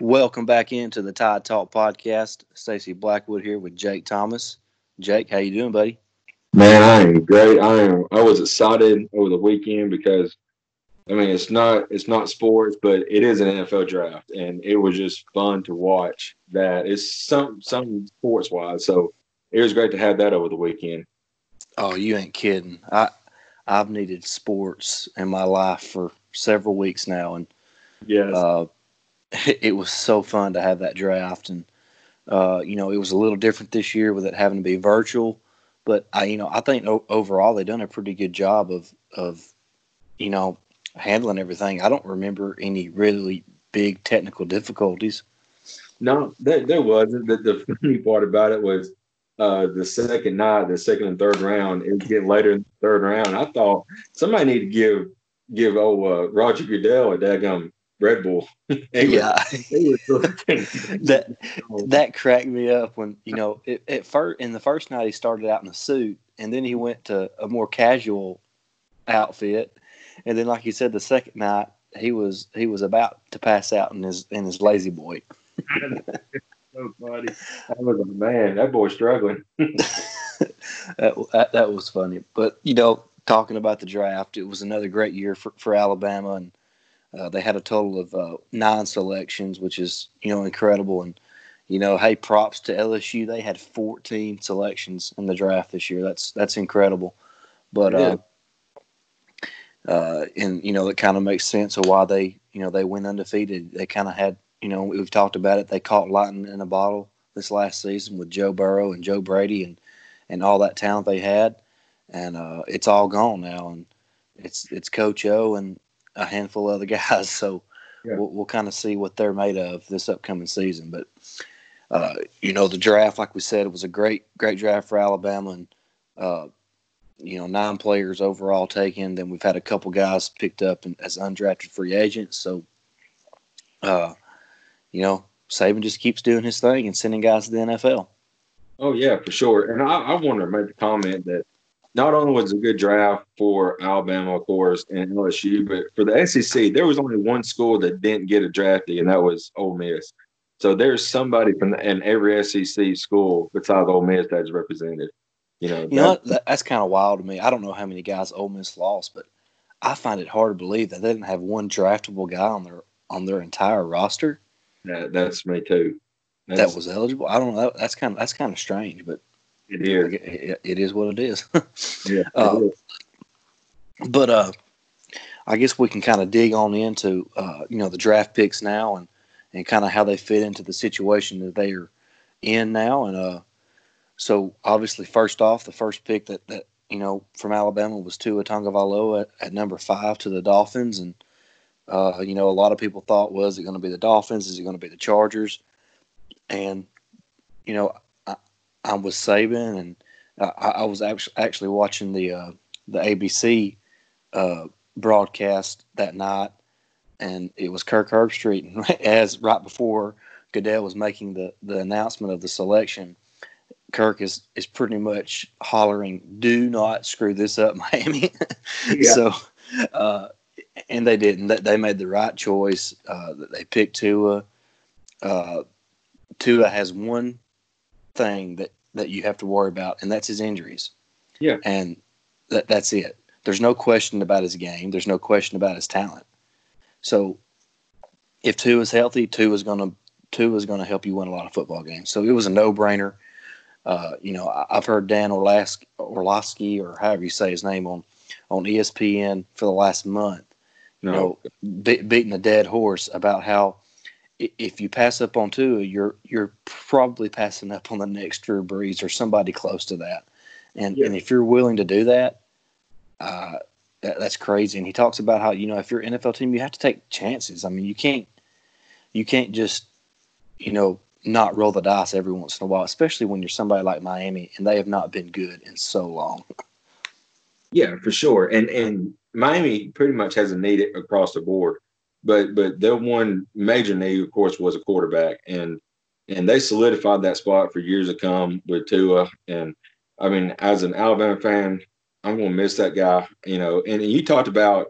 Welcome back into the Tide Talk podcast. Stacy Blackwood here with Jake Thomas. Jake, how you doing, buddy? Man, I am great. I am. I was excited over the weekend because, I mean, it's not it's not sports, but it is an NFL draft, and it was just fun to watch. That it's some some sports wise, so it was great to have that over the weekend. Oh, you ain't kidding. I I've needed sports in my life for several weeks now, and yeah. uh, it was so fun to have that draft. And uh, you know, it was a little different this year with it having to be virtual but I, you know, I think overall they've done a pretty good job of of, you know, handling everything. I don't remember any really big technical difficulties. No, there, there wasn't. The, the funny part about it was uh, the second night, the second and third round, it was getting later in the third round. I thought somebody need to give give old uh, Roger Goodell a daggum Red Bull. yeah, that that cracked me up when you know it, at first in the first night he started out in a suit and then he went to a more casual outfit and then like you said the second night he was he was about to pass out in his in his lazy boy. so funny. That was a man. That boy struggling. that, that that was funny, but you know, talking about the draft, it was another great year for for Alabama and uh, they had a total of uh, nine selections, which is you know incredible. And you know, hey, props to LSU. They had 14 selections in the draft this year. That's that's incredible. But uh, uh, and you know, it kind of makes sense of why they you know they went undefeated. They kind of had you know we've talked about it. They caught lightning in a bottle this last season with Joe Burrow and Joe Brady and and all that talent they had, and uh, it's all gone now. And it's it's Coach O and a handful of other guys. So yeah. we'll, we'll kind of see what they're made of this upcoming season. But uh, you know, the draft, like we said, it was a great, great draft for Alabama, and uh, you know, nine players overall taken. Then we've had a couple guys picked up as undrafted free agents. So, uh, you know, Saban just keeps doing his thing and sending guys to the NFL. Oh yeah, for sure. And I, I want to make the comment that not only was it a good draft for Alabama, of course, and LSU, but for the SEC, there was only one school that didn't get a draftee, and that was Ole Miss. So there's somebody from the, in every SEC school besides Ole Miss that's represented. You know, you know that, that's kind of wild to me. I don't know how many guys Ole Miss lost, but I find it hard to believe that they didn't have one draftable guy on their on their entire roster. That, that's me too. That's, that was eligible. I don't know. That's kind of that's kind of strange, but it is. It, is what it is. yeah. Uh, but uh, I guess we can kind of dig on into uh, you know the draft picks now and and kind of how they fit into the situation that they are in now. And uh, so obviously, first off, the first pick that that you know from Alabama was Tua Tagovailoa at, at number five to the Dolphins, and uh, you know a lot of people thought was it going to be the Dolphins? Is it going to be the Chargers? And you know I was Saban, and I, I was actually actually watching the uh, the ABC uh, broadcast that night, and it was Kirk Herbstreit, and as right before Goodell was making the the announcement of the selection. Kirk is is pretty much hollering, "Do not screw this up, Miami." yeah. So, uh, and they didn't. They made the right choice. Uh, they picked Tua. Uh, Tua has one thing that that you have to worry about, and that's his injuries. Yeah, and that that's it. There's no question about his game. There's no question about his talent. So, if Tua is healthy, Tua is going to Tua is going to help you win a lot of football games. So it was a no brainer. Uh, you know, I've heard Dan Orlovsky, or however you say his name on on ESPN for the last month. You no. know, be, beating a dead horse about how if you pass up on Tua, you're you're probably passing up on the next Drew Brees or somebody close to that. And yeah. and if you're willing to do that, uh, that, that's crazy. And he talks about how you know if you're an NFL team, you have to take chances. I mean, you can't you can't just you know not roll the dice every once in a while, especially when you're somebody like Miami and they have not been good in so long. Yeah, for sure. And and Miami pretty much has a need across the board but but their one major need, of course, was a quarterback, and and they solidified that spot for years to come with Tua. And I mean, as an Alabama fan, I'm going to miss that guy. You know, and you talked about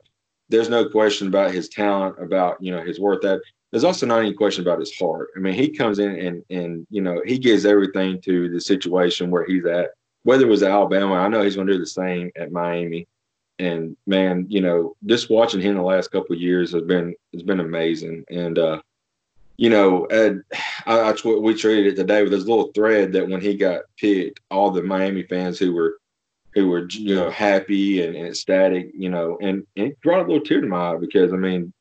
there's no question about his talent, about you know his worth. That there's also not any question about his heart. I mean, he comes in and and you know he gives everything to the situation where he's at. Whether it was Alabama, I know he's going to do the same at Miami. And man, you know, just watching him the last couple years has been has been amazing. And uh, you know, Ed, I, I we traded it today with this little thread that when he got picked, all the Miami fans who were who were you know happy and, and ecstatic, you know, and, and it brought a little tear to my eye because I mean,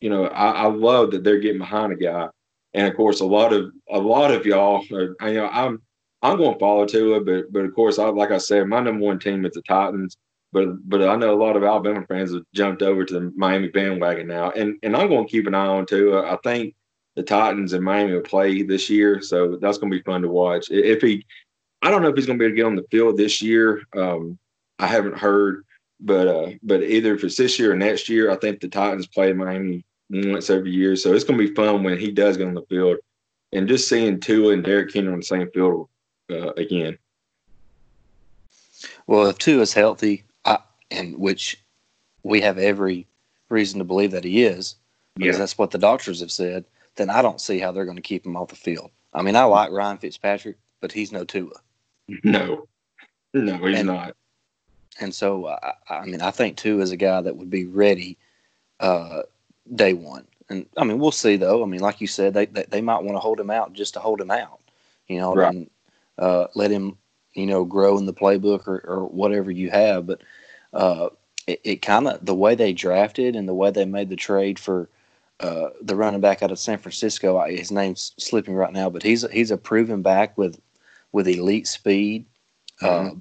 you know, I, I love that they're getting behind a guy, and of course, a lot of a lot of y'all, are, you know, I'm I'm going to follow Tua, but but of course, I like I said, my number one team is the Titans. But but I know a lot of Alabama fans have jumped over to the Miami bandwagon now, and and I'm going to keep an eye on Tua. I think the Titans and Miami will play this year, so that's going to be fun to watch. If he, I don't know if he's going to be able to get on the field this year. Um, I haven't heard, but uh, but either if it's this year or next year, I think the Titans play Miami once every year, so it's going to be fun when he does get on the field, and just seeing Tua and Derrick Henry on the same field uh, again. Well, if Tua is healthy, and which we have every reason to believe that he is, because yeah. that's what the doctors have said then I don't see how they're going to keep him off the field. I mean, I like Ryan Fitzpatrick, but he's no Tua. No, no, he's and, not. And so, I, I, mean, I think Tua is a guy that would be ready uh, day one. And I mean, we'll see though. I mean, like you said, they they, they might want to hold him out just to hold him out, you know, right. and uh, let him, you know, grow in the playbook or, or whatever you have. But uh, it, it kind of the way they drafted and the way they made the trade for uh, the running back out of San Francisco. His name's slipping right now, but he's he's a proven back with with elite speed. Mm-hmm. Uh,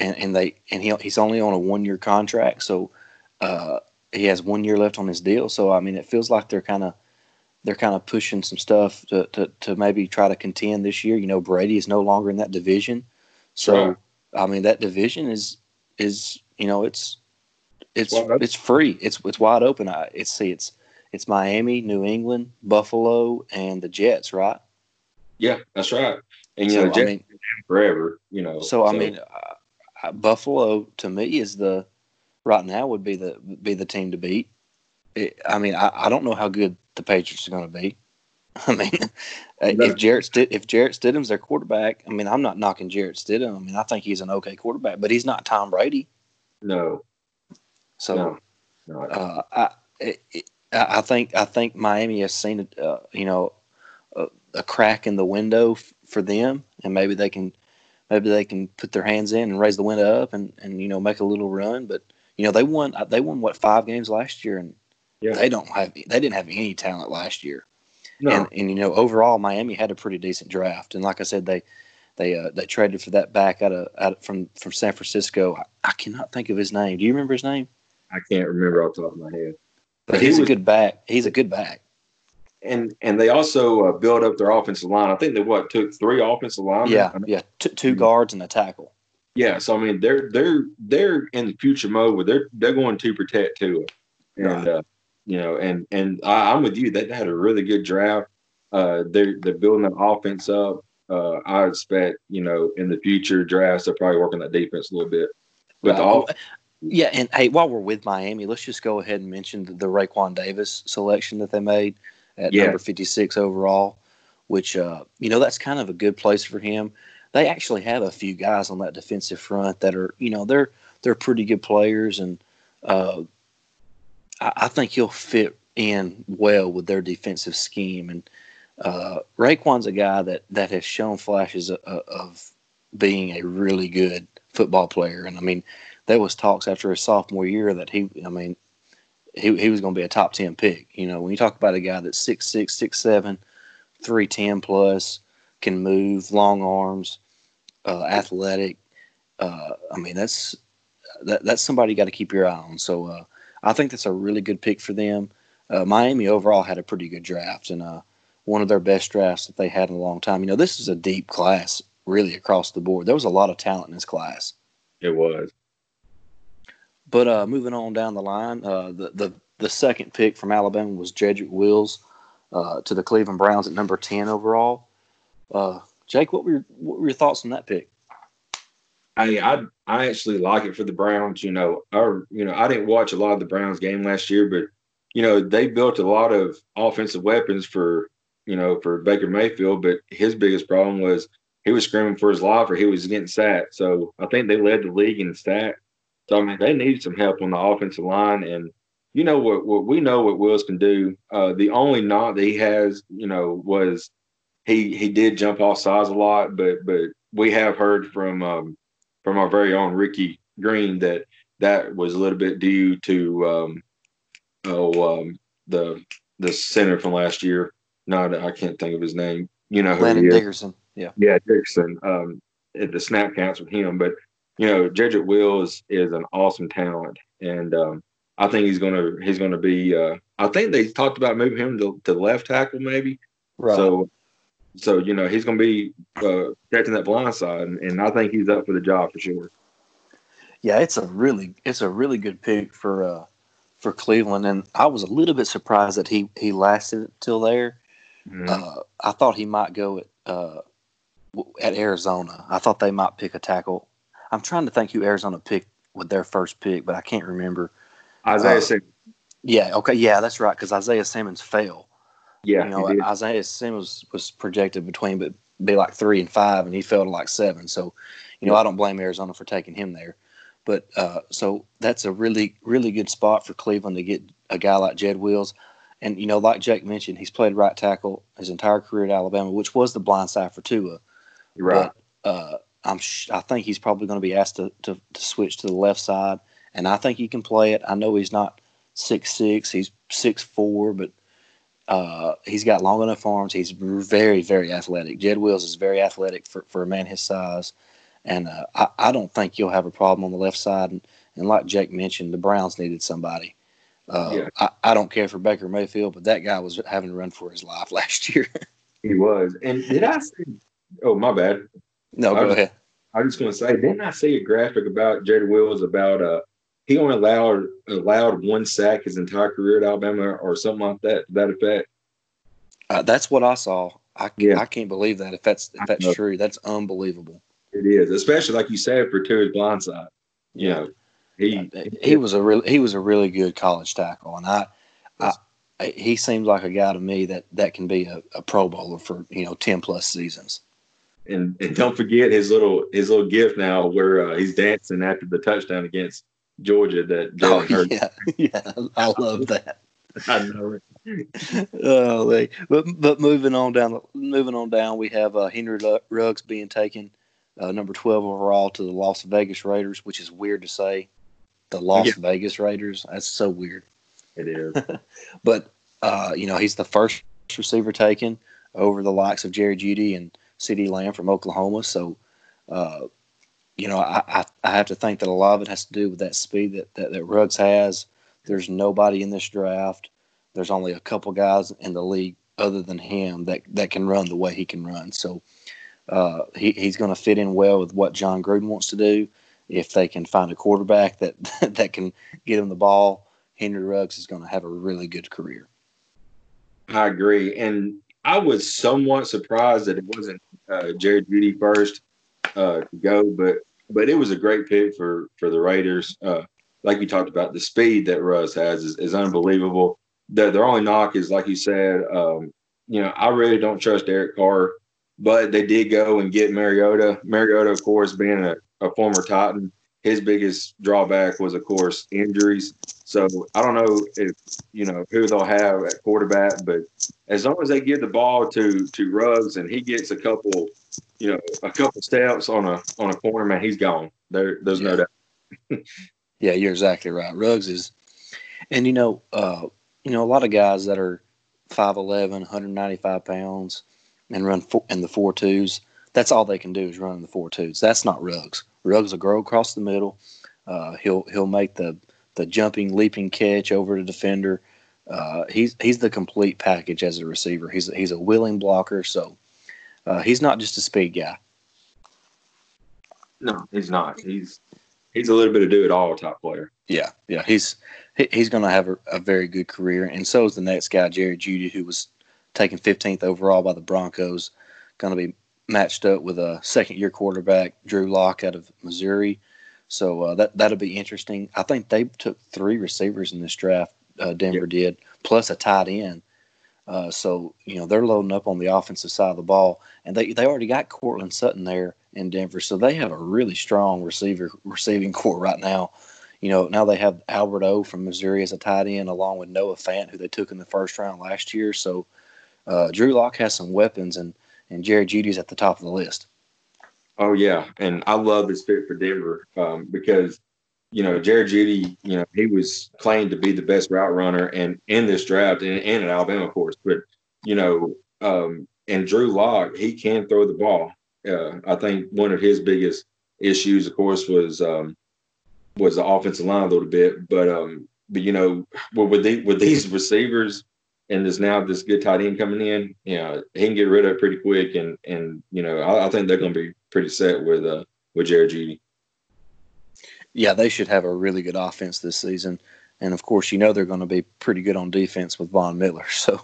and and they and he he's only on a one year contract, so uh, he has one year left on his deal. So I mean, it feels like they're kind of they're kind of pushing some stuff to, to to maybe try to contend this year. You know, Brady is no longer in that division, so I mean that division is is you know it's it's well, it's free. It's it's wide open. I it's see it's it's Miami, New England, Buffalo, and the Jets, right? Yeah, that's right. And you so, know, Jets I mean, forever. You know, so, so. I mean, uh, uh, Buffalo to me is the right now would be the be the team to beat. It, I mean, I, I don't know how good the Patriots are going to be. I mean, if Jarrett Stid- if Jarrett Stidham's their quarterback, I mean, I'm not knocking Jarrett Stidham. I mean, I think he's an okay quarterback, but he's not Tom Brady. No. So, no. no. Uh, I, it, I think I think Miami has seen uh, you know a, a, crack in the window f- for them, and maybe they can maybe they can put their hands in and raise the window up and, and you know make a little run. But you know they won uh, they won what five games last year, and yeah. they don't have they didn't have any talent last year. No. And, and you know overall Miami had a pretty decent draft, and like I said they they uh, they traded for that back out of out of, from from San Francisco. I, I cannot think of his name. Do you remember his name? I can't remember off the top of my head. But he's he was, a good back. He's a good back. And and they also uh, built up their offensive line. I think they what took three offensive linemen. Yeah, I mean, yeah, T- two guards and a tackle. Yeah, so I mean they're they're they're in the future mode where they're they're going to protect Tua, and right. uh, you know, and and I, am with you. They, they had a really good draft. Uh, they're they're building that offense up. Uh, I expect you know in the future drafts they're probably working that defense a little bit. But right. all, yeah, and hey, while we're with Miami, let's just go ahead and mention the, the Raekwon Davis selection that they made at yeah. number 56 overall, which, uh, you know, that's kind of a good place for him. They actually have a few guys on that defensive front that are, you know, they're they're pretty good players, and uh, I, think he'll fit in well with their defensive scheme. And uh, Raekwon's a guy that that has shown flashes of, of being a really good football player, and I mean there was talks after his sophomore year that he, I mean, he, he was going to be a top 10 pick. You know, when you talk about a guy that's 6'6, 6'7, 310 plus, can move, long arms, uh, athletic. Uh, I mean, that's that, that's somebody you got to keep your eye on. So uh, I think that's a really good pick for them. Uh, Miami overall had a pretty good draft and uh, one of their best drafts that they had in a long time. You know, this is a deep class really across the board. There was a lot of talent in this class. It was. But uh, moving on down the line, uh, the, the the second pick from Alabama was Jedrick Wills uh, to the Cleveland Browns at number ten overall. Uh, Jake, what were your, what were your thoughts on that pick? I, I I actually like it for the Browns. You know, or you know, I didn't watch a lot of the Browns game last year, but you know, they built a lot of offensive weapons for, you know, for Baker Mayfield, but his biggest problem was he was screaming for his life or he was getting sacked. So I think they led the league in sack. So I mean, they needed some help on the offensive line, and you know what? What we know what Wills can do. Uh, the only knock that he has, you know, was he he did jump offsides a lot, but but we have heard from um, from our very own Ricky Green that that was a little bit due to um, oh um, the the center from last year. Not I can't think of his name. You know, Landon Dickerson. Yeah, yeah, Dickerson. Um, the snap counts with him, but you know, Jedrick Wills is an awesome talent, and um, I think he's gonna he's gonna be. Uh, I think they talked about moving him to, to left tackle, maybe. Right. So, so you know, he's gonna be uh, catching that blind side, and, and I think he's up for the job for sure. Yeah, it's a really it's a really good pick for uh, for Cleveland, and I was a little bit surprised that he he lasted till there. Mm-hmm. Uh, I thought he might go at uh, at Arizona. I thought they might pick a tackle. I'm trying to think who Arizona picked with their first pick, but I can't remember. Isaiah uh, Simmons. Yeah. Okay. Yeah, that's right. Because Isaiah Simmons fell. Yeah. You know, Isaiah Simmons was projected between but be like three and five, and he fell to like seven. So, you know. I don't blame Arizona for taking him there. But uh, so that's a really, really good spot for Cleveland to get a guy like Jed Wills. And, you know, like Jake mentioned, he's played right tackle his entire career at Alabama, which was the blind side for Tua. Right. But, uh, I'm sh- I think he's probably going to be asked to, to, to, switch to the left side, and I think he can play it. I know he's not six six, he's six four, but uh, he's got long enough arms. He's very very athletic. Jed Wills is very athletic for, for a man his size, and uh, I, I don't think you'll have a problem on the left side. And, and like Jake mentioned, the Browns needed somebody. Uh, yeah. I, I don't care for Baker Mayfield, but that guy was having to run for his life last year. he was. And did I say? Oh, my bad. No, go I, ahead. I was just going to say, didn't I see a graphic about Jed Wills about uh he only allowed allowed one sack his entire career at Alabama or something like that to that effect? Uh, that's what I saw. I yeah. I can't believe that if that's if that's true, that's unbelievable. It is, especially like you said for Tua's blindside. You know, he, he he was a really he was a really good college tackle, and I, I he seems like a guy to me that that can be a, a Pro Bowler for you know ten plus seasons and and don't forget his little his little gift now where uh, he's dancing after the touchdown against Georgia that oh, Jalen yeah, yeah, I love that. I know it. oh, but but moving on down, moving on down, we have uh, Henry Ruggs being taken uh, number twelve overall to the Las Vegas Raiders, which is weird to say. The Las yeah. Vegas Raiders. That's so weird. It is. but uh, you know, he's the first receiver taken over the likes of Jerry Jeudy and CeeDee Lamb from Oklahoma. So, uh, you know, I, I, I, have to think that a lot of it has to do with that speed that, that, that Ruggs has. There's nobody in this draft. There's only a couple guys in the league other than him that, that can run the way he can run. So uh, he, he's going to fit in well with what Jon Gruden wants to do. If they can find a quarterback that that can get him the ball, Henry Ruggs is going to have a really good career. I agree, and I was somewhat surprised that it wasn't uh, Jerry Jeudy first uh, to go, but but it was a great pick for for the Raiders. Uh, like you talked about, the speed that Ruggs has is, is unbelievable. The, their only knock is, like you said, um, you know, I really don't trust Derek Carr, but they did go and get Mariota. Mariota, of course, being a, a former Titan, his biggest drawback was, of course, injuries. So I don't know if you know who they'll have at quarterback, but as long as they give the ball to to Ruggs and he gets a couple, you know, a couple steps on a on a corner, man, he's gone. There, there's yeah. no doubt. yeah, you're exactly right. Ruggs is, and you know, uh, you know, a lot of guys that are 5'11", 195 pounds, and run four, in the four twos. That's all they can do is run in the four twos. That's not Ruggs. Ruggs will grow across the middle. Uh, he'll he'll make the the jumping, leaping catch over the defender. Uh, he's he's the complete package as a receiver. He's he's a willing blocker, so uh, he's not just a speed guy. No, he's not. He's he's a little bit of do it all type player. Yeah, yeah. He's he, he's going to have a, a, very good career, and so is the next guy, Jerry Jeudy, who was taken 15th overall by the Broncos. Going to be matched up with a second year quarterback, Drew Lock out of Missouri. So uh, that that'll be interesting. I think they took three receivers in this draft uh, Denver yep. did, plus a tight end. Uh, so you know they're loading up on the offensive side of the ball, and they they already got Courtland Sutton there in Denver, so they have a really strong receiver receiving corps right now. You know now they have Albert O from Missouri as a tight end, along with Noah Fant, who they took in the first round last year. So uh, Drew Lock has some weapons, and and Jerry Jeudy's at the top of the list. Oh yeah, and I love this fit for Denver um, because you know, Jared Jeudy, you know, he was claimed to be the best route runner and in this draft and, and in Alabama, of course. But you know, um, and Drew Lock, he can throw the ball. Uh, I think one of his biggest issues, of course, was um, was the offensive line a little bit. But um, but you know, with the, with these receivers and there's now this good tight end coming in, you know, he can get rid of it pretty quick. And and you know, I, I think they're going to be pretty set with uh, with Jared Jeudy yeah, they should have a really good offense this season. And of course, you know they're going to be pretty good on defense with Von Miller. So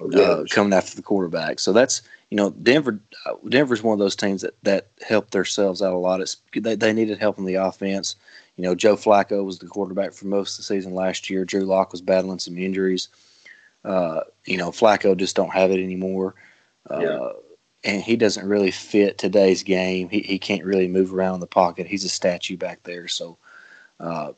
oh, uh, coming after the quarterback. So that's you know Denver. Uh, Denver's one of those teams that that helped themselves out a lot. It's they, they needed help in the offense. You know, Joe Flacco was the quarterback for most of the season last year. Drew Lock was battling some injuries. Uh, you know, Flacco just don't have it anymore. Uh, yeah and he doesn't really fit today's game. He he can't really move around the pocket. He's a statue back there. So, uh,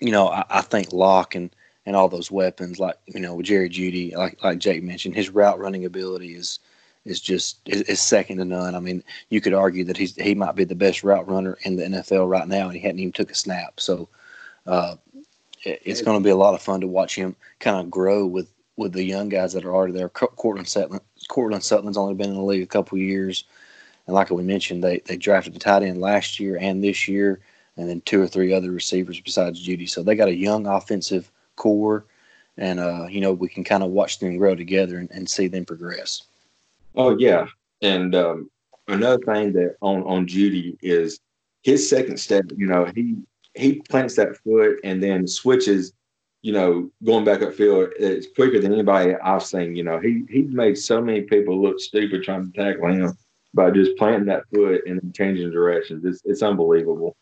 you know, I, I, think Lock and and all those weapons, like you know, with Jerry Jeudy, like like Jake mentioned, his route running ability is is just is, is, second to none. I mean, you could argue that he's he might be the best route runner in the NFL right now, and he hadn't even took a snap. So. Uh, it's going to be a lot of fun to watch him kind of grow with with the young guys that are already there. Courtland Sutton, Courtland Sutton's only been in the league a couple years, and like we mentioned, they they drafted a tight end last year and this year, and then two or three other receivers besides Jeudy. So they got a young offensive corps, and uh, you know we can kind of watch them grow together and, and see them progress. Oh yeah, and um, another thing that on on Jeudy is his second step. You know he he plants that foot and then switches you know, going back upfield, it's quicker than anybody I've seen. You know, he he's made so many people look stupid trying to tackle him by just planting that foot and changing directions. It's it's unbelievable.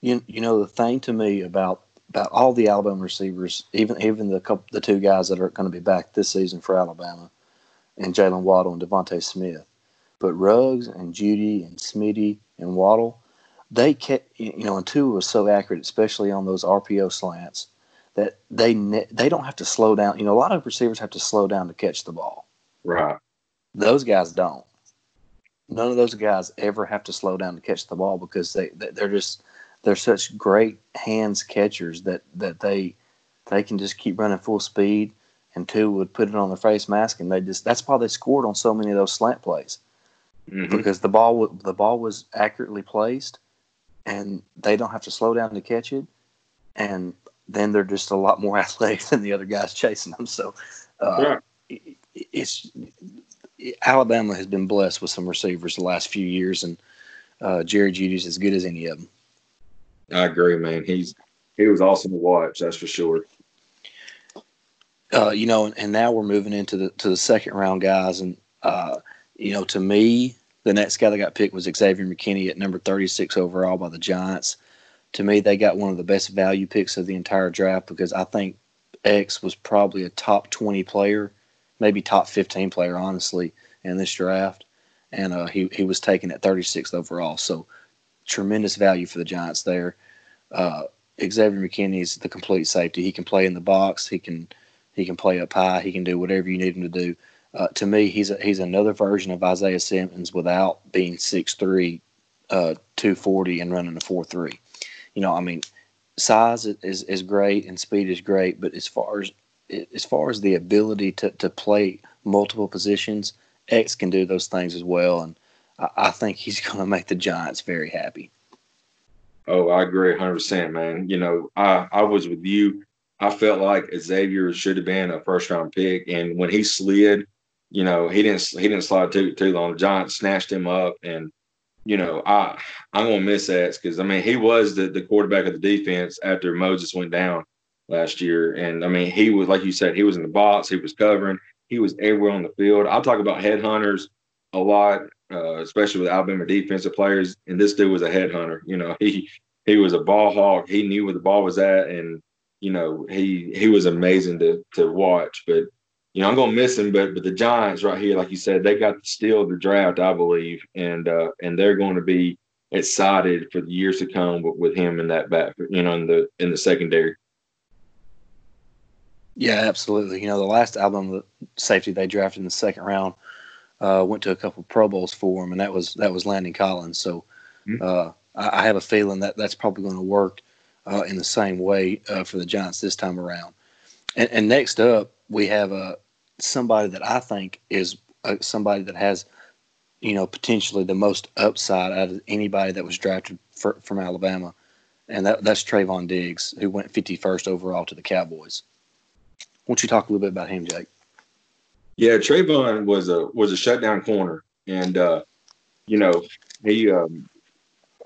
You you know the thing to me about about all the Alabama receivers, even even the couple the two guys that are going to be back this season for Alabama, and Jalen Waddle and DeVonta Smith, but Ruggs and Jeudy and Smitty and Waddle, they kept you know and Tua was so accurate, especially on those RPO slants that they they don't have to slow down. You know, a lot of receivers have to slow down to catch the ball. Right. Those guys don't. None of those guys ever have to slow down to catch the ball because they they're just they're such great hands catchers that that they they can just keep running full speed and Tua would put it on their face mask and they just that's why they scored on so many of those slant plays mm-hmm. because the ball the ball was accurately placed and they don't have to slow down to catch it and then they're just a lot more athletic than the other guys chasing them. So uh, it's Alabama has been blessed with some receivers the last few years, and uh, Jerry Jeudy's as good as any of them. I agree, man. He's he was awesome to watch. That's for sure. Uh, you know, and, and, now we're moving into the to the second round guys, and uh, you know, to me, the next guy that got picked was Xavier McKinney at number thirty six overall by the Giants to me, they got one of the best value picks of the entire draft because I think X was probably a top 20 player, maybe top 15 player, honestly, in this draft. And uh, he, he was taken at 36th overall. So tremendous value for the Giants there. Uh, Xavier McKinney is the complete safety. He can play in the box. He can he can play up high. He can do whatever you need him to do. Uh, to me, he's a, he's another version of Isaiah Simmons without being 6'3", uh, 240 and running a 4'3" you know, I mean, size is is great and speed is great, but as far as as far as the ability to, to play multiple positions, X can do those things as well, and I, I think he's going to make the Giants very happy. Oh, I agree 100, percent man. You know, I I was with you. I felt like Xavier should have been a first round pick, and when he slid, you know, he didn't he didn't slide too too long. The Giants snatched him up, and you know, I I'm gonna miss that because I mean he was the, the quarterback of the defense after Moses went down last year, and I mean he was like you said he was in the box, he was covering, he was everywhere on the field. I'll talk about headhunters a lot, uh, especially with Alabama defensive players, and this dude was a headhunter. You know, he he was a ball hawk. He knew where the ball was at, and you know, he he was amazing to to watch. But you know, I'm gonna miss him. But but the Giants right here, like you said, they got to steal the draft, I believe, and uh, and they're going to be excited for the years to come with, with him in that back, you know, in the in the secondary. Yeah, absolutely. You know, the last Alabama safety they drafted in the second round uh, went to a couple Pro Bowls for him, and that was that was Landon Collins. So mm-hmm. uh, I, I, have a feeling that that's probably going to work uh, in the same way uh, for the Giants this time around. And, and next up, we have uh, somebody that I think is uh, somebody that has, you know, potentially the most upside out of anybody that was drafted for, from Alabama, and that, that's Trevon Diggs, who went 51st overall to the Cowboys. Why don't you talk a little bit about him, Jake? Yeah, Trevon was a was a shutdown corner, and uh, you know he um,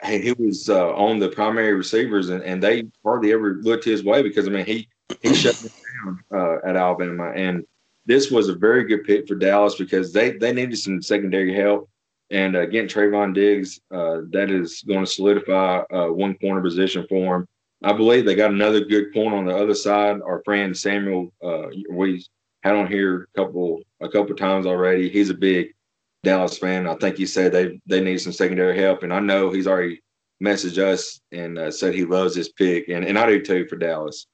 he, he was uh, on the primary receivers, and, and they hardly ever looked his way because I mean he he shut them down uh, at Alabama, and this was a very good pick for Dallas because they they needed some secondary help, and again, Trevon Diggs uh, that is going to solidify uh, one corner position for him. I believe they got another good corner on the other side. Our friend Samuel, uh, we had on here a couple a couple times already. He's a big Dallas fan. I think he said they they need some secondary help, and I know he's already messaged us and uh, said he loves this pick, and, and I do too for Dallas.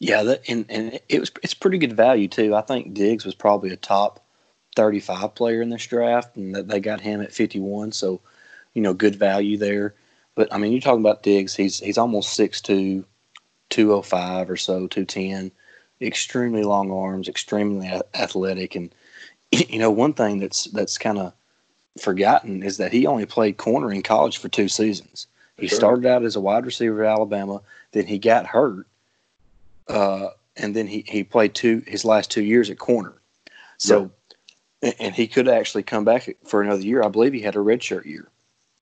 Yeah, that, and and it was it's pretty good value too. I think Diggs was probably a top thirty five player in this draft, and that they got him at fifty one. So, you know, good value there. But I mean, you're talking about Diggs. He's he's almost 6'2", 205 or so, two ten. Extremely long arms, extremely athletic, and you know one thing that's that's kind of forgotten is that he only played corner in college for two seasons. He sure. started out as a wide receiver at Alabama, then he got hurt, uh, and then he, he played two his last two years at corner. So, and he could actually come back for another year. I believe he had a redshirt year.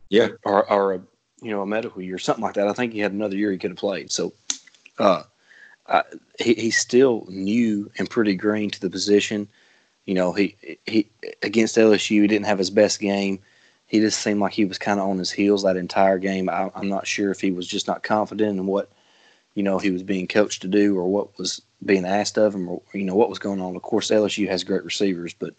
Yeah, or or a you know a medical year, something like that. I think he had another year he could have played. So, uh, I, he, he's still new and pretty green to the position. You know, he he against LSU, he didn't have his best game. He just seemed like he was kind of on his heels that entire game. I, I'm not sure if he was just not confident in what you know he was being coached to do or what was being asked of him or you know what was going on. Of course, LSU has great receivers, but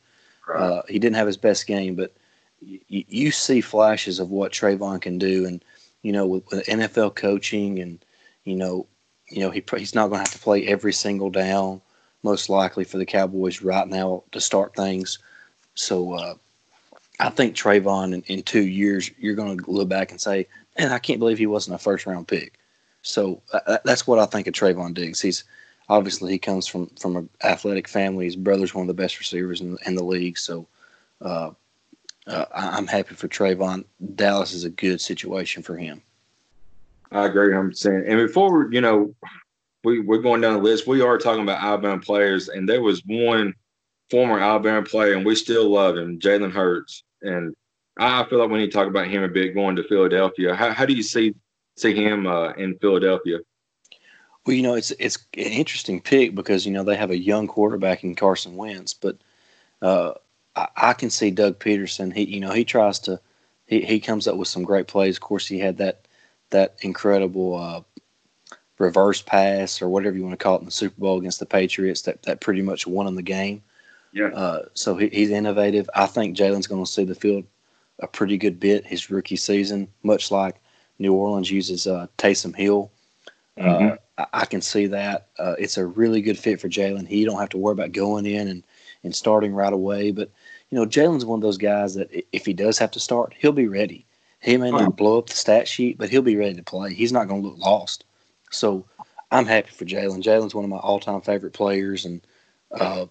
uh, he didn't have his best game. But y- you see flashes of what Trevon can do, and you know with, with NFL coaching, and you know, you know he he's not going to have to play every single down most likely for the Cowboys right now to start things. So uh, I think Trevon in, in two years you're going to look back and say, "Man, I can't believe he wasn't a first round pick." So uh, that's what I think of Trevon Diggs. He's obviously he comes from from an athletic family. His brother's one of the best receivers in, in the league. So uh, uh, I'm happy for Trevon. Dallas is a good situation for him. I agree. I'm saying, and before you know, we we're going down the list. We are talking about Alabama players, and there was one former Alabama player, and we still love him, Jalen Hurts. And I feel like we need to talk about him a bit going to Philadelphia. How, how do you see see him uh, in Philadelphia? Well, you know, it's it's an interesting pick because you know they have a young quarterback in Carson Wentz, but uh, I, I, can see Doug Pederson. He you know he tries to he, he comes up with some great plays. Of course, he had that that incredible uh, reverse pass or whatever you want to call it in the Super Bowl against the Patriots that that pretty much won him the game. Yeah. Uh, so he, he's innovative. I think Jalen's going to see the field a pretty good bit his rookie season, much like New Orleans uses uh, Taysom Hill. Uh, mm-hmm. Uh, I, I, can see that. Uh, it's a really good fit for Jalen. He don't have to worry about going in and, and starting right away. But, you know, Jalen's one of those guys that if he does have to start, he'll be ready. He may not blow up the stat sheet, but he'll be ready to play. He's not going to look lost. So I'm happy for Jalen. Jalen's one of my all-time favorite players, and uh,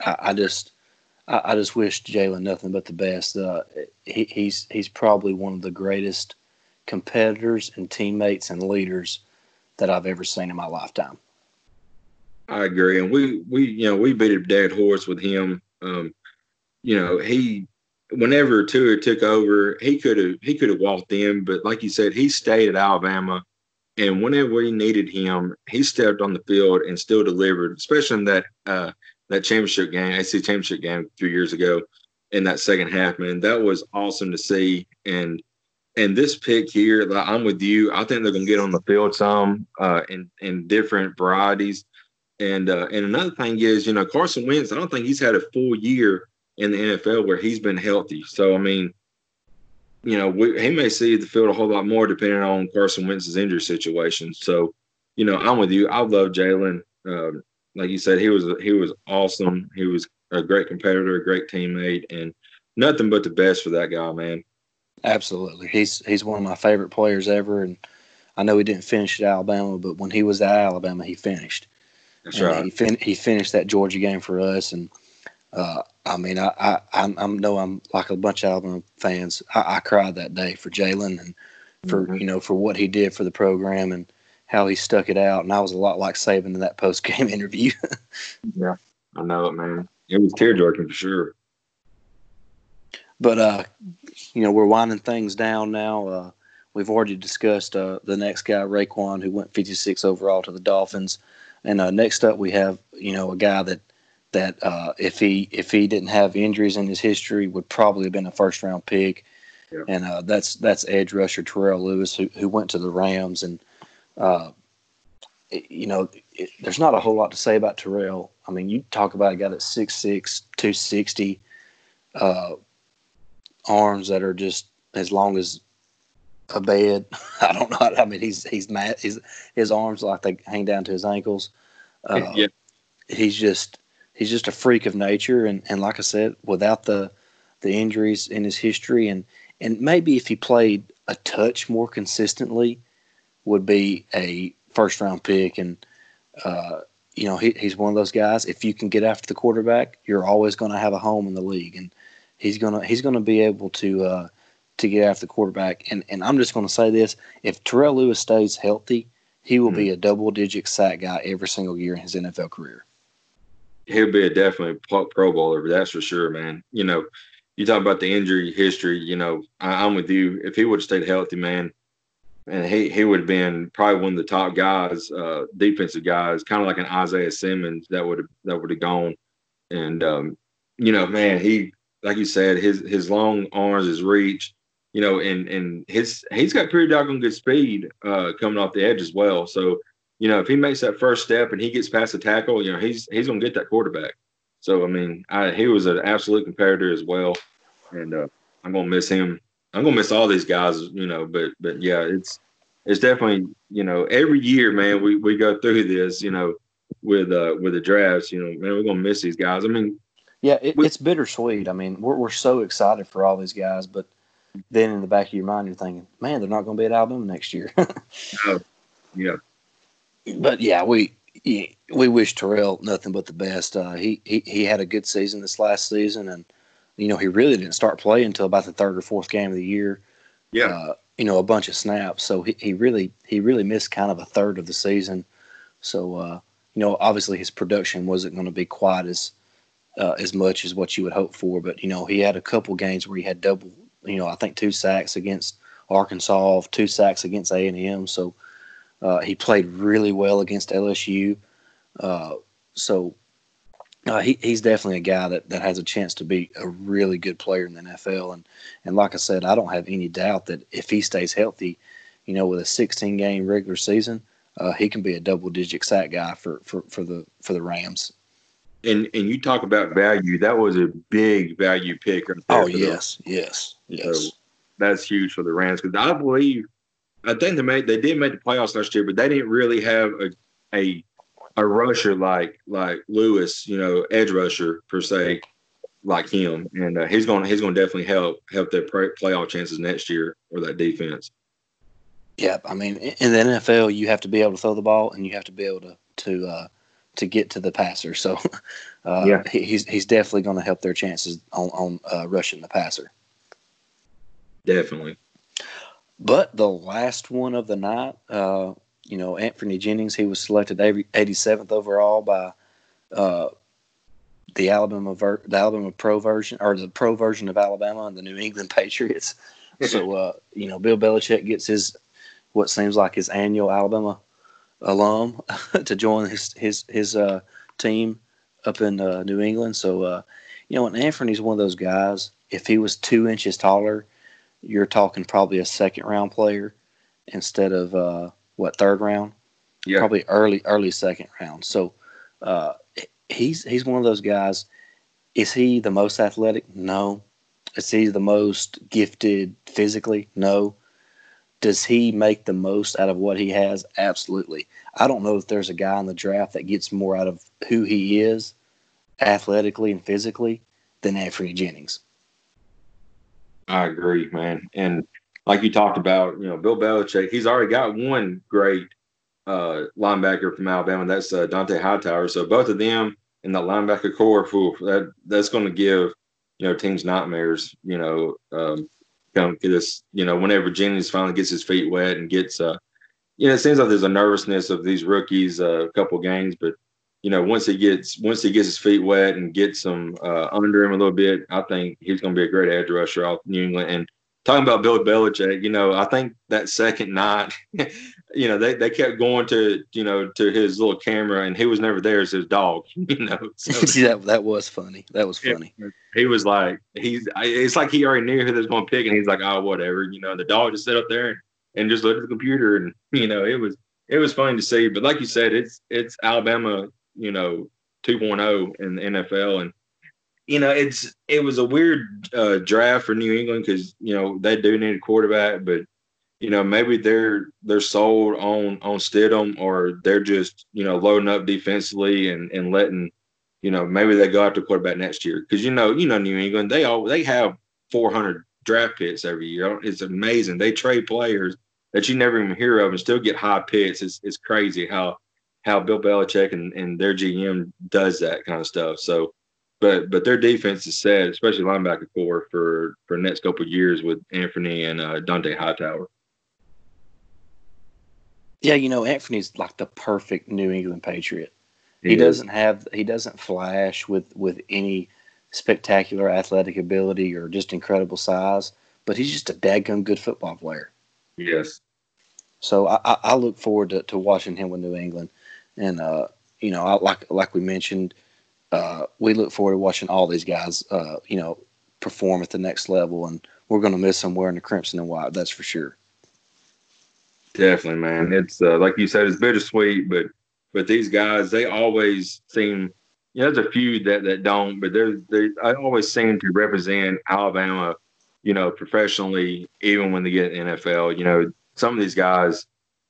I, I, just I, I, just wish Jalen nothing but the best. Uh, he, he's he's probably one of the greatest competitors and teammates and leaders that I've ever seen in my lifetime. I agree, and we we you know we beat a dead horse with him. Um, you know he whenever Tua took over, he could have he could have walked in, but like you said, he stayed at Alabama, and whenever we needed him, he stepped on the field and still delivered, especially in that uh, that championship game, SEC championship game a few years ago. In that second half, man, that was awesome to see, and and this pick here, I'm with you. I think they're going to get on the field some uh, in in different varieties. And uh, and another thing is, you know, Carson Wentz. I don't think he's had a full year in the NFL where he's been healthy. So I mean, you know, we, he may see the field a whole lot more depending on Carson Wentz's injury situation. So, you know, I'm with you. I love Jalen. Um, like you said, he was he was awesome. He was a great competitor, a great teammate, and nothing but the best for that guy, man. Absolutely, he's he's one of my favorite players ever, and I know he didn't finish at Alabama, but when he was at Alabama, he finished. That's and right. He, fin- he finished that Georgia game for us, and uh, I mean, I, I I'm, I'm know I'm like a bunch of Alabama fans. I, I cried that day for Jalen and for mm-hmm. you know for what he did for the program and how he stuck it out. And I was a lot like Saban in that post game interview. yeah, I know it, man. It was tear jerking for sure. But uh, you know, we're winding things down now. Uh, we've already discussed uh, the next guy, Raekwon, who went 56 overall to the Dolphins. And uh, next up, we have you know a guy that that uh, if he if he didn't have injuries in his history, would probably have been a first round pick. Yeah. And uh, that's that's edge rusher Terrell Lewis, who who went to the Rams, and uh, you know, it, there's not a whole lot to say about Terrell. I mean, you talk about a guy that's 6'6", 260, uh, arms that are just as long as a bed. I don't know. I mean, he's he's mad. His his arms like they hang down to his ankles. Uh, yeah, he's just he's just a freak of nature. And and like I said, without the the injuries in his history, and and maybe if he played a touch more consistently, would be a first round pick. And uh, you know, he, he's one of those guys. If you can get after the quarterback, you're always going to have a home in the league. And he's gonna he's gonna be able to uh, to get after the quarterback. And and I'm just gonna say this: if Terrell Lewis stays healthy, he will mm-hmm. be a double digit sack guy every single year in his NFL career. He'll be a definitely Pro Bowler, that's for sure, man. You know, you talk about the injury history. You know, I, am with you. If he would have stayed healthy, man, and he he would have been probably one of the top guys, uh, defensive guys, kind of like an Isaiah Simmons that would have that would have gone. And um, you know, man, he like you said, his his long arms, his reach, you know, and and his he's got pretty doggone good speed uh, coming off the edge as well. So, you know, if he makes that first step and he gets past the tackle, you know, he's he's gonna get that quarterback. So, I mean, I, he was an absolute competitor as well, and uh, I'm gonna miss him. I'm gonna miss all these guys, you know. But but yeah, it's it's definitely you know every year, man, we we go through this, you know, with uh with the drafts, you know, man, we're gonna miss these guys. I mean, yeah, it, it's bittersweet. I mean, we're we're so excited for all these guys, but then in the back of your mind, you're thinking, man, they're not going to be at Alabama next year. oh, yeah. But yeah, we we wish Terrell nothing but the best. Uh, he, he he had a good season this last season, and you know he really didn't start playing until about the third or fourth game of the year. Yeah. Uh, you know, a bunch of snaps. So he, he really he really missed kind of a third of the season. So uh, you know, obviously his production wasn't going to be quite as uh, as much as what you would hope for. But you know, he had a couple games where he had double. You know, I think two sacks against Arkansas, two sacks against A and M. So uh, he played really well against LSU. Uh, so uh, he, he's definitely a guy that, that has a chance to be a really good player in the NFL. And and like I said, I don't have any doubt that if he stays healthy, you know, with a 16 game regular season, uh, he can be a double digit sack guy for, for, for the for the Rams and and you talk about value. That was a big value pick. Oh yes, yes, yes. So that's huge for the Rams because I believe I think they made they did make the playoffs last year, but they didn't really have a a a rusher like like Lewis, you know, edge rusher per se, like him, and uh, he's going to, he's going to definitely help help their play, playoff chances next year or that defense. Yep, I mean, in the NFL, you have to be able to throw the ball and you have to be able to to uh, to get to the passer. So uh, yeah. he's he's definitely going to help their chances on on uh, rushing the passer. Definitely. But the last one of the night, uh, you know, Anfernee Jennings, he was selected 87th overall by uh, the Alabama ver- the Alabama Pro version or the Pro version of Alabama and the New England Patriots. so uh, you know, Bill Belichick gets his what seems like his annual Alabama alum to join his his his uh, team up in uh, New England. So uh, you know, and Anthony's one of those guys. If he was two inches taller, you're talking probably a second round player instead of uh, what third round. Yeah. Probably early early second round. So uh, he's he's one of those guys. Is he the most athletic? No. Is he the most gifted physically? No. Does he make the most out of what he has? Absolutely. I don't know if there's a guy in the draft that gets more out of who he is athletically and physically than Anfernee Jennings. I agree, man. And like you talked about, you know, Bill Belichick, he's already got one great uh, linebacker from Alabama. That's uh, Dont'a Hightower. So both of them in the linebacker corps, whew, that that's going to give you know teams nightmares. You know, um, come this. You know, whenever Jennings finally gets his feet wet and gets, uh, you know, it seems like there's a nervousness of these rookies uh, a couple games, but you know, once he gets once he gets his feet wet and gets some uh, under him a little bit, I think he's going to be a great edge rusher off New England. And talking about Bill Belichick, you know, I think that second night, you know, they, they kept going to you know to his little camera, and he was never there as his dog. You know, so, See, that that was funny. That was funny. He was like, he's it's like he already knew who they was going to pick, and he's like, oh, whatever. You know, the dog just sat up there and, and just looked at the computer, and you know, it was it was funny to see. But like you said, it's it's Alabama you know 2.0 in the NFL, and you know it's it was a weird uh, draft for New England because you know they do need a quarterback, but you know maybe they're they're sold on on Stidham or they're just you know loading up defensively and and letting you know maybe they go after quarterback next year because you know you know New England they all they have 400 draft picks every year. It's amazing. They trade players that you never even hear of and still get high picks. It's it's crazy how how Bill Belichick and, and their GM does that kind of stuff. So, but but their defense is set, especially linebacker corps for for next couple of years with Anthony and uh, Dont'a Hightower. Yeah, you know Anfernee's like the perfect New England Patriot. He, he doesn't have he doesn't flash with with any spectacular athletic ability or just incredible size, but he's just a daggum good football player. Yes. So I, I look forward to, to watching him with New England. And uh, you know, I, like like we mentioned, uh, we look forward to watching all these guys, uh, you know, perform at the next level, and we're going to miss them wearing the crimson and white. That's for sure. Definitely, man. It's uh, like you said, it's bittersweet, but but these guys, they always seem. You know, there's a few that that don't, but they're they. I always seem to represent Alabama, you know, professionally, even when they get NFL. You know, some of these guys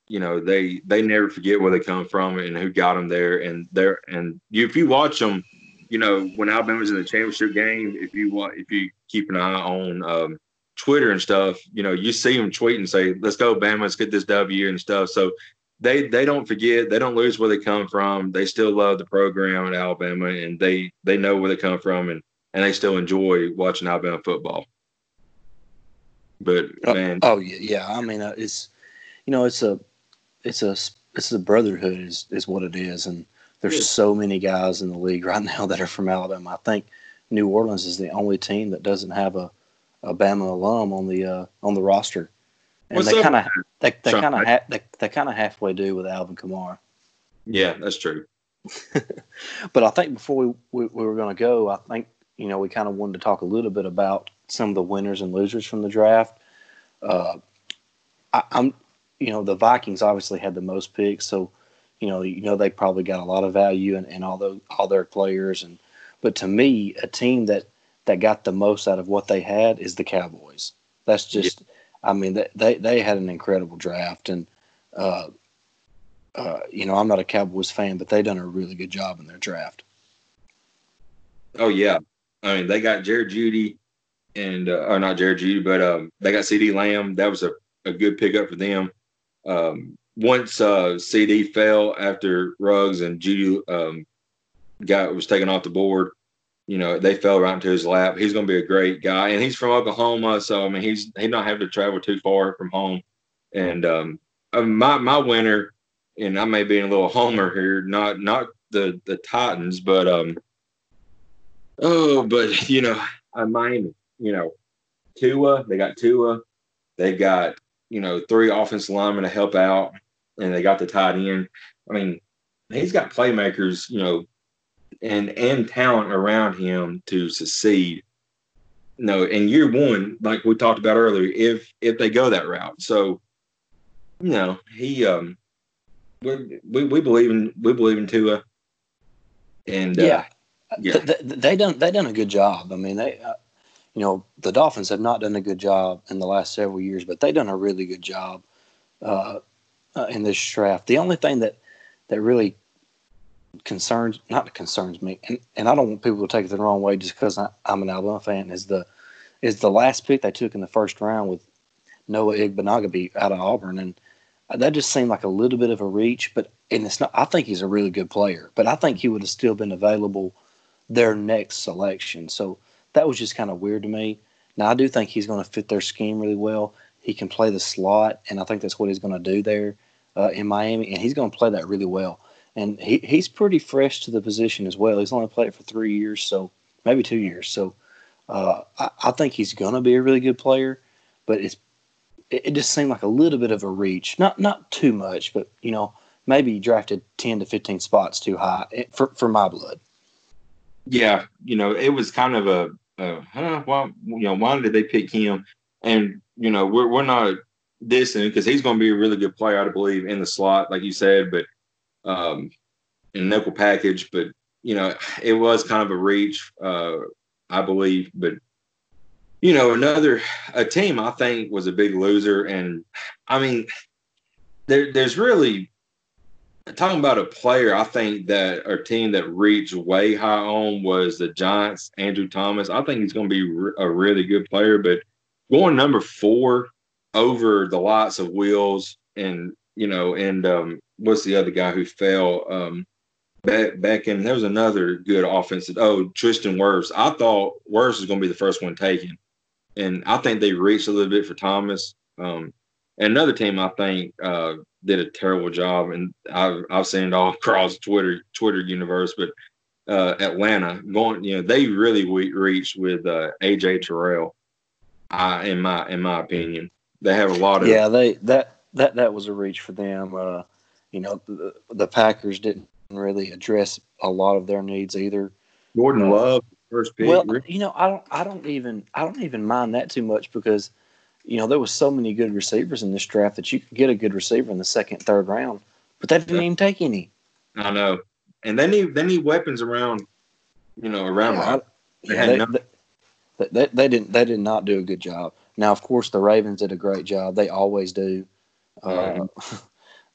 you know they they never forget where they come from and who got them there and there and you, if you watch them you know when Alabama's in the championship game if you want if you keep an eye on um, Twitter and stuff you know you see them tweet and say let's go Bama let's get this W and stuff so they they don't forget they don't lose where they come from they still love the program at Alabama and they they know where they come from and and they still enjoy watching Alabama football but oh, man oh, oh yeah yeah I mean uh, it's you know it's a it's a it's a brotherhood is is what it is, and there's yeah. so many guys in the league right now that are from Alabama. I think New Orleans is the only team that doesn't have a, a Bama alum on the uh, on the roster, and What's they kind of they they kind of ha- they, they kind of halfway do with Alvin Kamara. Yeah, that's true. but I think before we we, we were going to go, I think you know we kind of wanted to talk a little bit about some of the winners and losers from the draft. Uh, I, I'm you know the Vikings obviously had the most picks, so you know you know they probably got a lot of value in, in all those all their players. And but to me, a team that that got the most out of what they had is the Cowboys. That's just, yeah. I mean, they they had an incredible draft, and uh, uh, you know I'm not a Cowboys fan, but they done a really good job in their draft. Oh yeah, I mean they got Jared Jeudy, and uh, or not Jared Jeudy, but um, they got CeeDee Lamb. That was a, a good pickup for them um, once uh, CeeDee fell after Ruggs and Jeudy um, got was taken off the board, you know they fell right into his lap. He's going to be a great guy, and he's from Oklahoma, so I mean he's he's not having to travel too far from home. And um, uh, my my winner, and I may be a little homer here, not not the the Titans, but um, oh, but you know, I Miami, you know, Tua, they got Tua, they got you know, three offensive linemen to help out, and they got the tight end. I mean, he's got playmakers, you know, and and talent around him to succeed. no, in year one, like we talked about earlier, if if they go that route, so you know he um we we, we believe in we believe in Tua, and uh, yeah, yeah, th- th- they done they done a good job. I mean, they uh, you know the Dolphins have not done a good job in the last several years, but they done a really good job uh, uh, in this draft. The only thing that that really concerns not concerns me, and, and I don't want people to take it the wrong way just because I'm an Alabama fan. Is the is the last pick they took in the first round with Noah Igbinoghene out of Auburn, and that just seemed like a little bit of a reach. But and it's not. I think he's a really good player, but I think he would have still been available their next selection. So that was just kind of weird to me. Now I do think he's going to fit their scheme really well. He can play the slot, and I think that's what he's going to do there uh, in Miami, and he's going to play that really well and he, he's pretty fresh to the position as well. He's only played for three years, so maybe two years. So uh, I, I, think he's going to be a really good player, but it's it, it, just seemed like a little bit of a reach. Not not too much, but you know maybe drafted ten to fifteen spots too high eh, for for my blood. Yeah, you know it was kind of a, a huh, you know why did they pick him? And you know we're we're not dissing because he's going to be a really good player, I believe, in the slot, like you said, but um, in nickel package, but you know, it was kind of a reach, uh, I believe. But you know, another a team I think was a big loser, and I mean, there, there's really talking about a player. I think that our team that reached way high on was the Giants. Andrew Thomas. I think he's going to be a really good player, but going number four over the lots of Wills and you know, and um, what's the other guy who fell um, back back in? There was another good offensive. Oh, Tristan Wirfs. I thought Wirfs was going to be the first one taken, and I think they reached a little bit for Thomas. Um, and another team I think uh, did a terrible job, and I've I've seen it all across Twitter Twitter universe, but uh, Atlanta going, you know, they really reached with uh, AJ Terrell. Uh, in my in my opinion, they have a lot of yeah. They that that that was a reach for them. Uh, you know, the, the, Packers didn't really address a lot of their needs either. Jordan uh, Love, first pick. Well, you know, I don't, I don't even, I don't even mind that too much because, you know, there was so many good receivers in this draft that you could get a good receiver in the second, third round, but they didn't yeah. even take any. I know, and they need they need weapons around, you know, around. Yeah, I, they, yeah, they, no- they, they, they didn't they did not do a good job. Now, of course, the Ravens did a great job. They always do. Uh,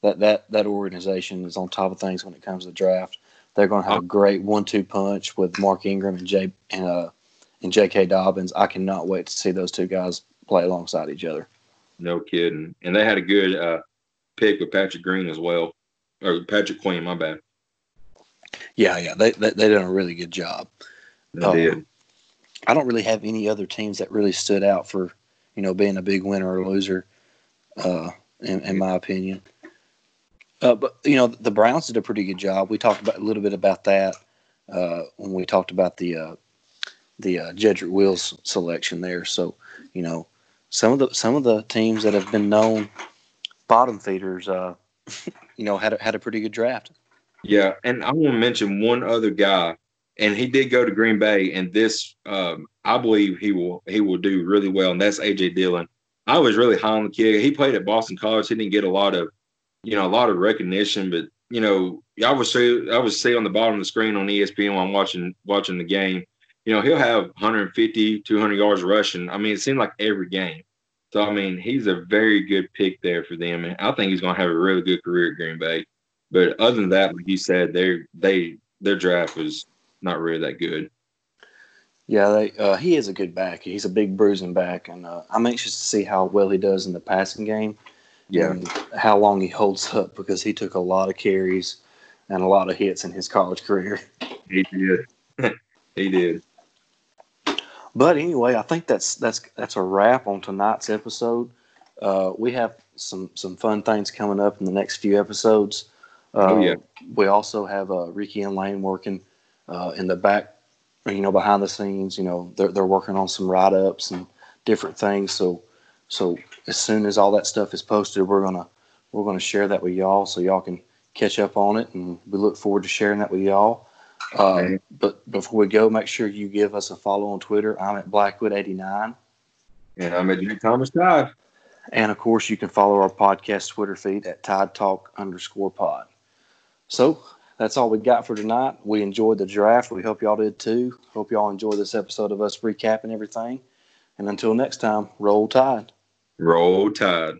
that that that organization is on top of things when it comes to the draft. They're going to have a great one-two punch with Mark Ingram and Jay and uh, and J.K. Dobbins. I cannot wait to see those two guys play alongside each other. No kidding. And they had a good uh, pick with Patrick Green as well, or Patrick Queen. My bad. Yeah, yeah, they they, they did a really good job. They um, did. I don't really have any other teams that really stood out for you know being a big winner or loser. Uh, in, in my opinion. Uh, but you know, the Browns did a pretty good job. We talked about a little bit about that uh, when we talked about the uh, the uh, Jedrick Wills selection there. So you know, some of the some of the teams that have been known bottom feeders, uh, you know, had a, had a pretty good draft. Yeah, and I want to mention one other guy, and he did go to Green Bay, and this um, I believe he will he will do really well, and that's AJ Dillon. I was really high on the kid. He played at Boston College. He didn't get a lot of, you know, a lot of recognition, but you know, I was say I was say on the bottom of the screen on ESPN while I'm watching watching the game. You know, he'll have 150, 200 yards rushing. I mean, it seemed like every game. So I mean, he's a very good pick there for them, and I think he's going to have a really good career at Green Bay. But other than that, like you said, their they their draft was not really that good. Yeah, they, uh, he is a good back. He's a big bruising back, and uh, I'm anxious to see how well he does in the passing game. Yeah, and how long he holds up because he took a lot of carries and a lot of hits in his college career. He did. he did. But anyway, I think that's that's that's a wrap on tonight's episode. Uh, we have some some fun things coming up in the next few episodes. oh yeah. Uh, we also have uh, Ricky and Lane working uh, in the back you know, behind the scenes, you know, they're, they're working on some write ups and different things. So, so as soon as all that stuff is posted, we're gonna we're gonna share that with y'all, so y'all can catch up on it, and we look forward to sharing that with y'all. Uh, but before we go, make sure you give us a follow on Twitter. I'm at Blackwood89. And I'm at Nick Thomas Tide. And of course, you can follow our podcast Twitter feed at Tide Talk underscore pod. So that's all we got for tonight. We enjoyed the draft. We hope y'all did too. Hope y'all enjoyed this episode of us recapping everything. And until next time, roll tide. Roll tide.